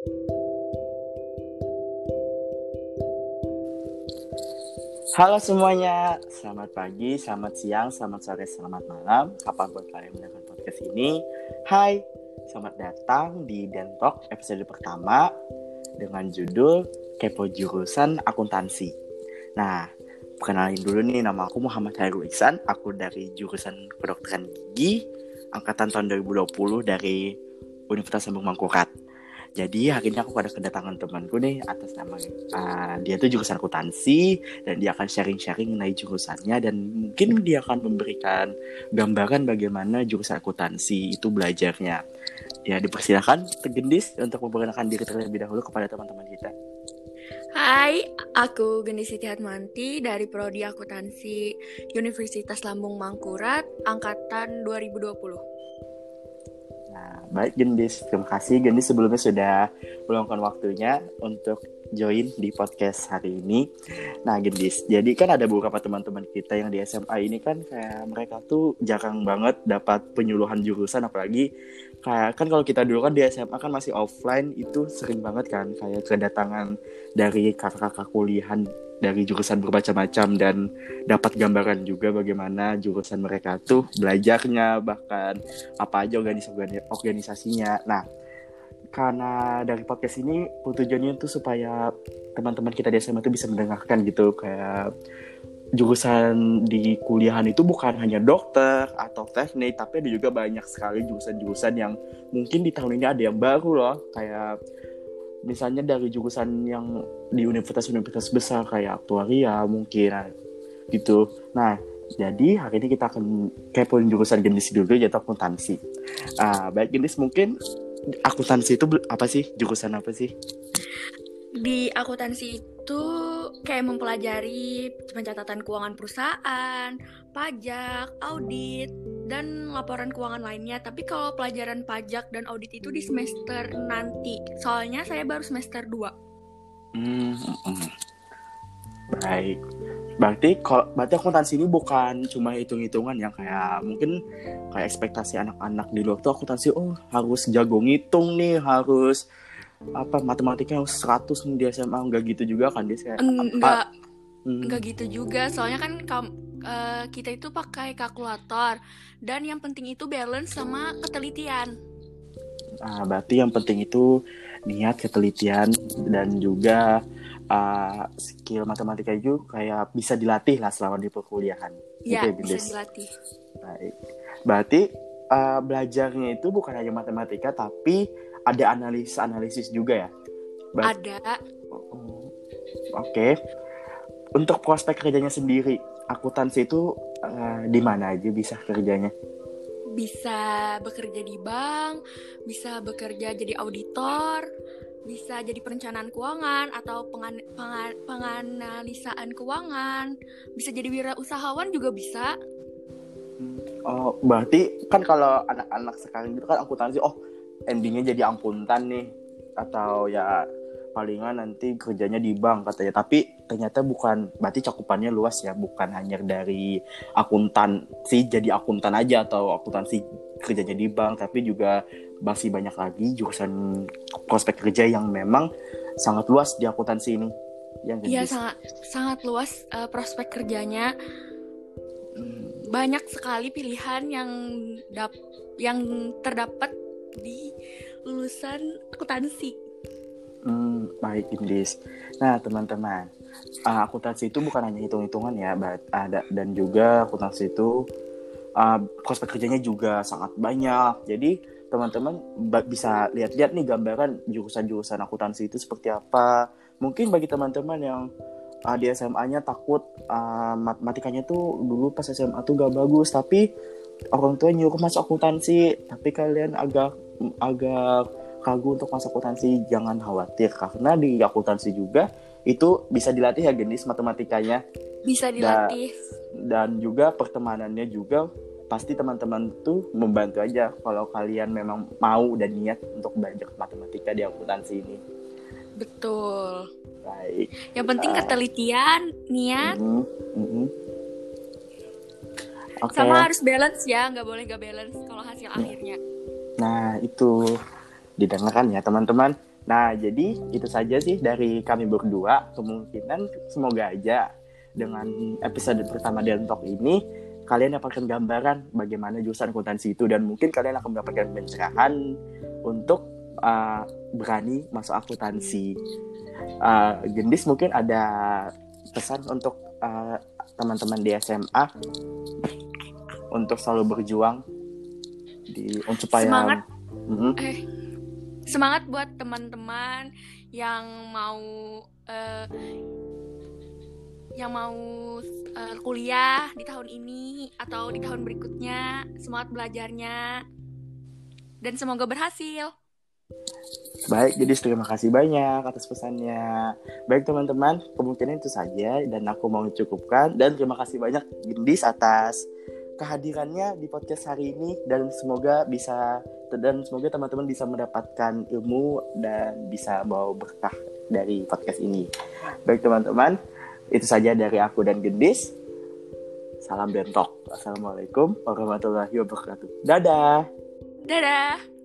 Halo semuanya, selamat pagi, selamat siang, selamat sore, selamat malam. Kapan pun kalian mendengar podcast ini. Hai, selamat datang di Dentok episode pertama dengan judul Kepo Jurusan Akuntansi. Nah, perkenalin dulu nih, nama aku Muhammad Hairul Iksan. Aku dari jurusan kedokteran gigi, angkatan tahun 2020 dari Universitas Sambung Mangkurat. Jadi ini aku pada kedatangan temanku nih atas nama uh, dia tuh jurusan akuntansi dan dia akan sharing-sharing mengenai jurusannya dan mungkin dia akan memberikan gambaran bagaimana jurusan akuntansi itu belajarnya. Ya dipersilakan Gendis untuk memperkenalkan diri terlebih dahulu kepada teman-teman kita. Hai, aku Gendis Siti Hatmanti dari Prodi Akuntansi Universitas Lambung Mangkurat angkatan 2020. Baik Gendis, terima kasih. Gendis sebelumnya sudah meluangkan waktunya untuk join di podcast hari ini. Nah, Gendis, jadi kan ada beberapa teman-teman kita yang di SMA ini kan kayak mereka tuh jarang banget dapat penyuluhan jurusan apalagi kayak kan kalau kita dulu kan di SMA kan masih offline itu sering banget kan kayak kedatangan dari kakak-kakak kuliahan dari jurusan bermacam-macam dan dapat gambaran juga bagaimana jurusan mereka tuh belajarnya bahkan apa aja organis organisasinya. Nah, karena dari podcast ini tujuannya tuh supaya teman-teman kita di SMA tuh bisa mendengarkan gitu kayak jurusan di kuliahan itu bukan hanya dokter atau teknik tapi ada juga banyak sekali jurusan-jurusan yang mungkin di tahun ini ada yang baru loh kayak misalnya dari jurusan yang di universitas-universitas besar kayak aktuaria mungkin gitu. Nah, jadi hari ini kita akan kepoin jurusan jenis dulu yaitu akuntansi. Uh, baik jenis mungkin akuntansi itu apa sih? Jurusan apa sih? Di akuntansi itu kayak mempelajari pencatatan keuangan perusahaan, pajak, audit, dan laporan keuangan lainnya. Tapi kalau pelajaran pajak dan audit itu di semester nanti. Soalnya saya baru semester 2. Hmm, baik. Berarti kalau berarti akuntansi ini bukan cuma hitung-hitungan yang kayak mungkin kayak ekspektasi anak-anak di luar tuh akuntansi oh harus jago ngitung nih, harus apa matematikanya harus 100 nih di SMA enggak gitu juga kan dia kayak enggak hmm. enggak gitu juga soalnya kan uh, kita itu pakai kalkulator dan yang penting itu balance sama ketelitian. Nah, berarti yang penting itu niat, ketelitian dan juga uh, skill matematika itu kayak bisa dilatih lah selama di perkuliahan. Iya, gitu ya, bisa dilatih. Baik. Berarti uh, belajarnya itu bukan hanya matematika tapi ada analisis-analisis juga ya? Ber ada. Oh, Oke. Okay. Untuk prospek kerjanya sendiri, akuntansi itu uh, di mana aja bisa kerjanya? Bisa bekerja di bank, bisa bekerja jadi auditor, bisa jadi perencanaan keuangan atau pengan, pengan, penganalisaan keuangan, bisa jadi wirausahawan juga bisa. Oh, berarti kan kalau anak-anak sekarang itu kan akuntansi, oh endingnya jadi akuntan nih, atau ya palingan nanti kerjanya di bank katanya tapi ternyata bukan berarti cakupannya luas ya bukan hanya dari akuntan sih jadi akuntan aja atau akuntansi kerjanya di bank tapi juga masih banyak lagi jurusan prospek kerja yang memang sangat luas di akuntansi ini yang Iya sangat sangat luas uh, prospek kerjanya hmm. banyak sekali pilihan yang dap yang terdapat di lulusan akuntansi Hmm, baik Indis. Nah teman-teman, uh, akuntansi itu bukan hanya hitung-hitungan ya, ada dan juga akuntansi itu uh, prospek kerjanya juga sangat banyak. Jadi teman-teman bisa lihat-lihat nih gambaran jurusan-jurusan akuntansi itu seperti apa. Mungkin bagi teman-teman yang uh, di SMA-nya takut uh, matematikanya tuh dulu pas SMA tuh gak bagus, tapi orang tua nyuruh masuk akuntansi, tapi kalian agak agak ragu untuk masuk akuntansi jangan khawatir. Karena di akuntansi juga itu bisa dilatih ya jenis matematikanya. Bisa dilatih. da dan juga pertemanannya juga pasti teman-teman tuh membantu aja kalau kalian memang mau dan niat untuk belajar matematika di akuntansi ini betul baik yang penting uh, ketelitian niat mm -hmm, mm -hmm. Okay. sama harus balance ya nggak boleh nggak balance kalau hasil akhirnya nah itu didengarkan ya teman-teman. Nah, jadi itu saja sih dari kami berdua. Kemungkinan semoga aja dengan episode pertama Dentok ini kalian dapatkan gambaran bagaimana jurusan akuntansi itu dan mungkin kalian akan mendapatkan pencerahan untuk uh, berani masuk akuntansi. Uh, Gendis mungkin ada pesan untuk uh, teman-teman di SMA untuk selalu berjuang di supaya semangat mm -hmm. eh, semangat buat teman-teman yang mau uh, yang mau uh, kuliah di tahun ini atau di tahun berikutnya semangat belajarnya dan semoga berhasil. Baik, jadi terima kasih banyak atas pesannya. Baik teman-teman, kemungkinan itu saja dan aku mau cukupkan dan terima kasih banyak Gendis atas kehadirannya di podcast hari ini dan semoga bisa dan semoga teman-teman bisa mendapatkan ilmu dan bisa bawa berkah dari podcast ini. Baik teman-teman, itu saja dari aku dan Gendis. Salam bentok. Assalamualaikum warahmatullahi wabarakatuh. Dadah. Dadah.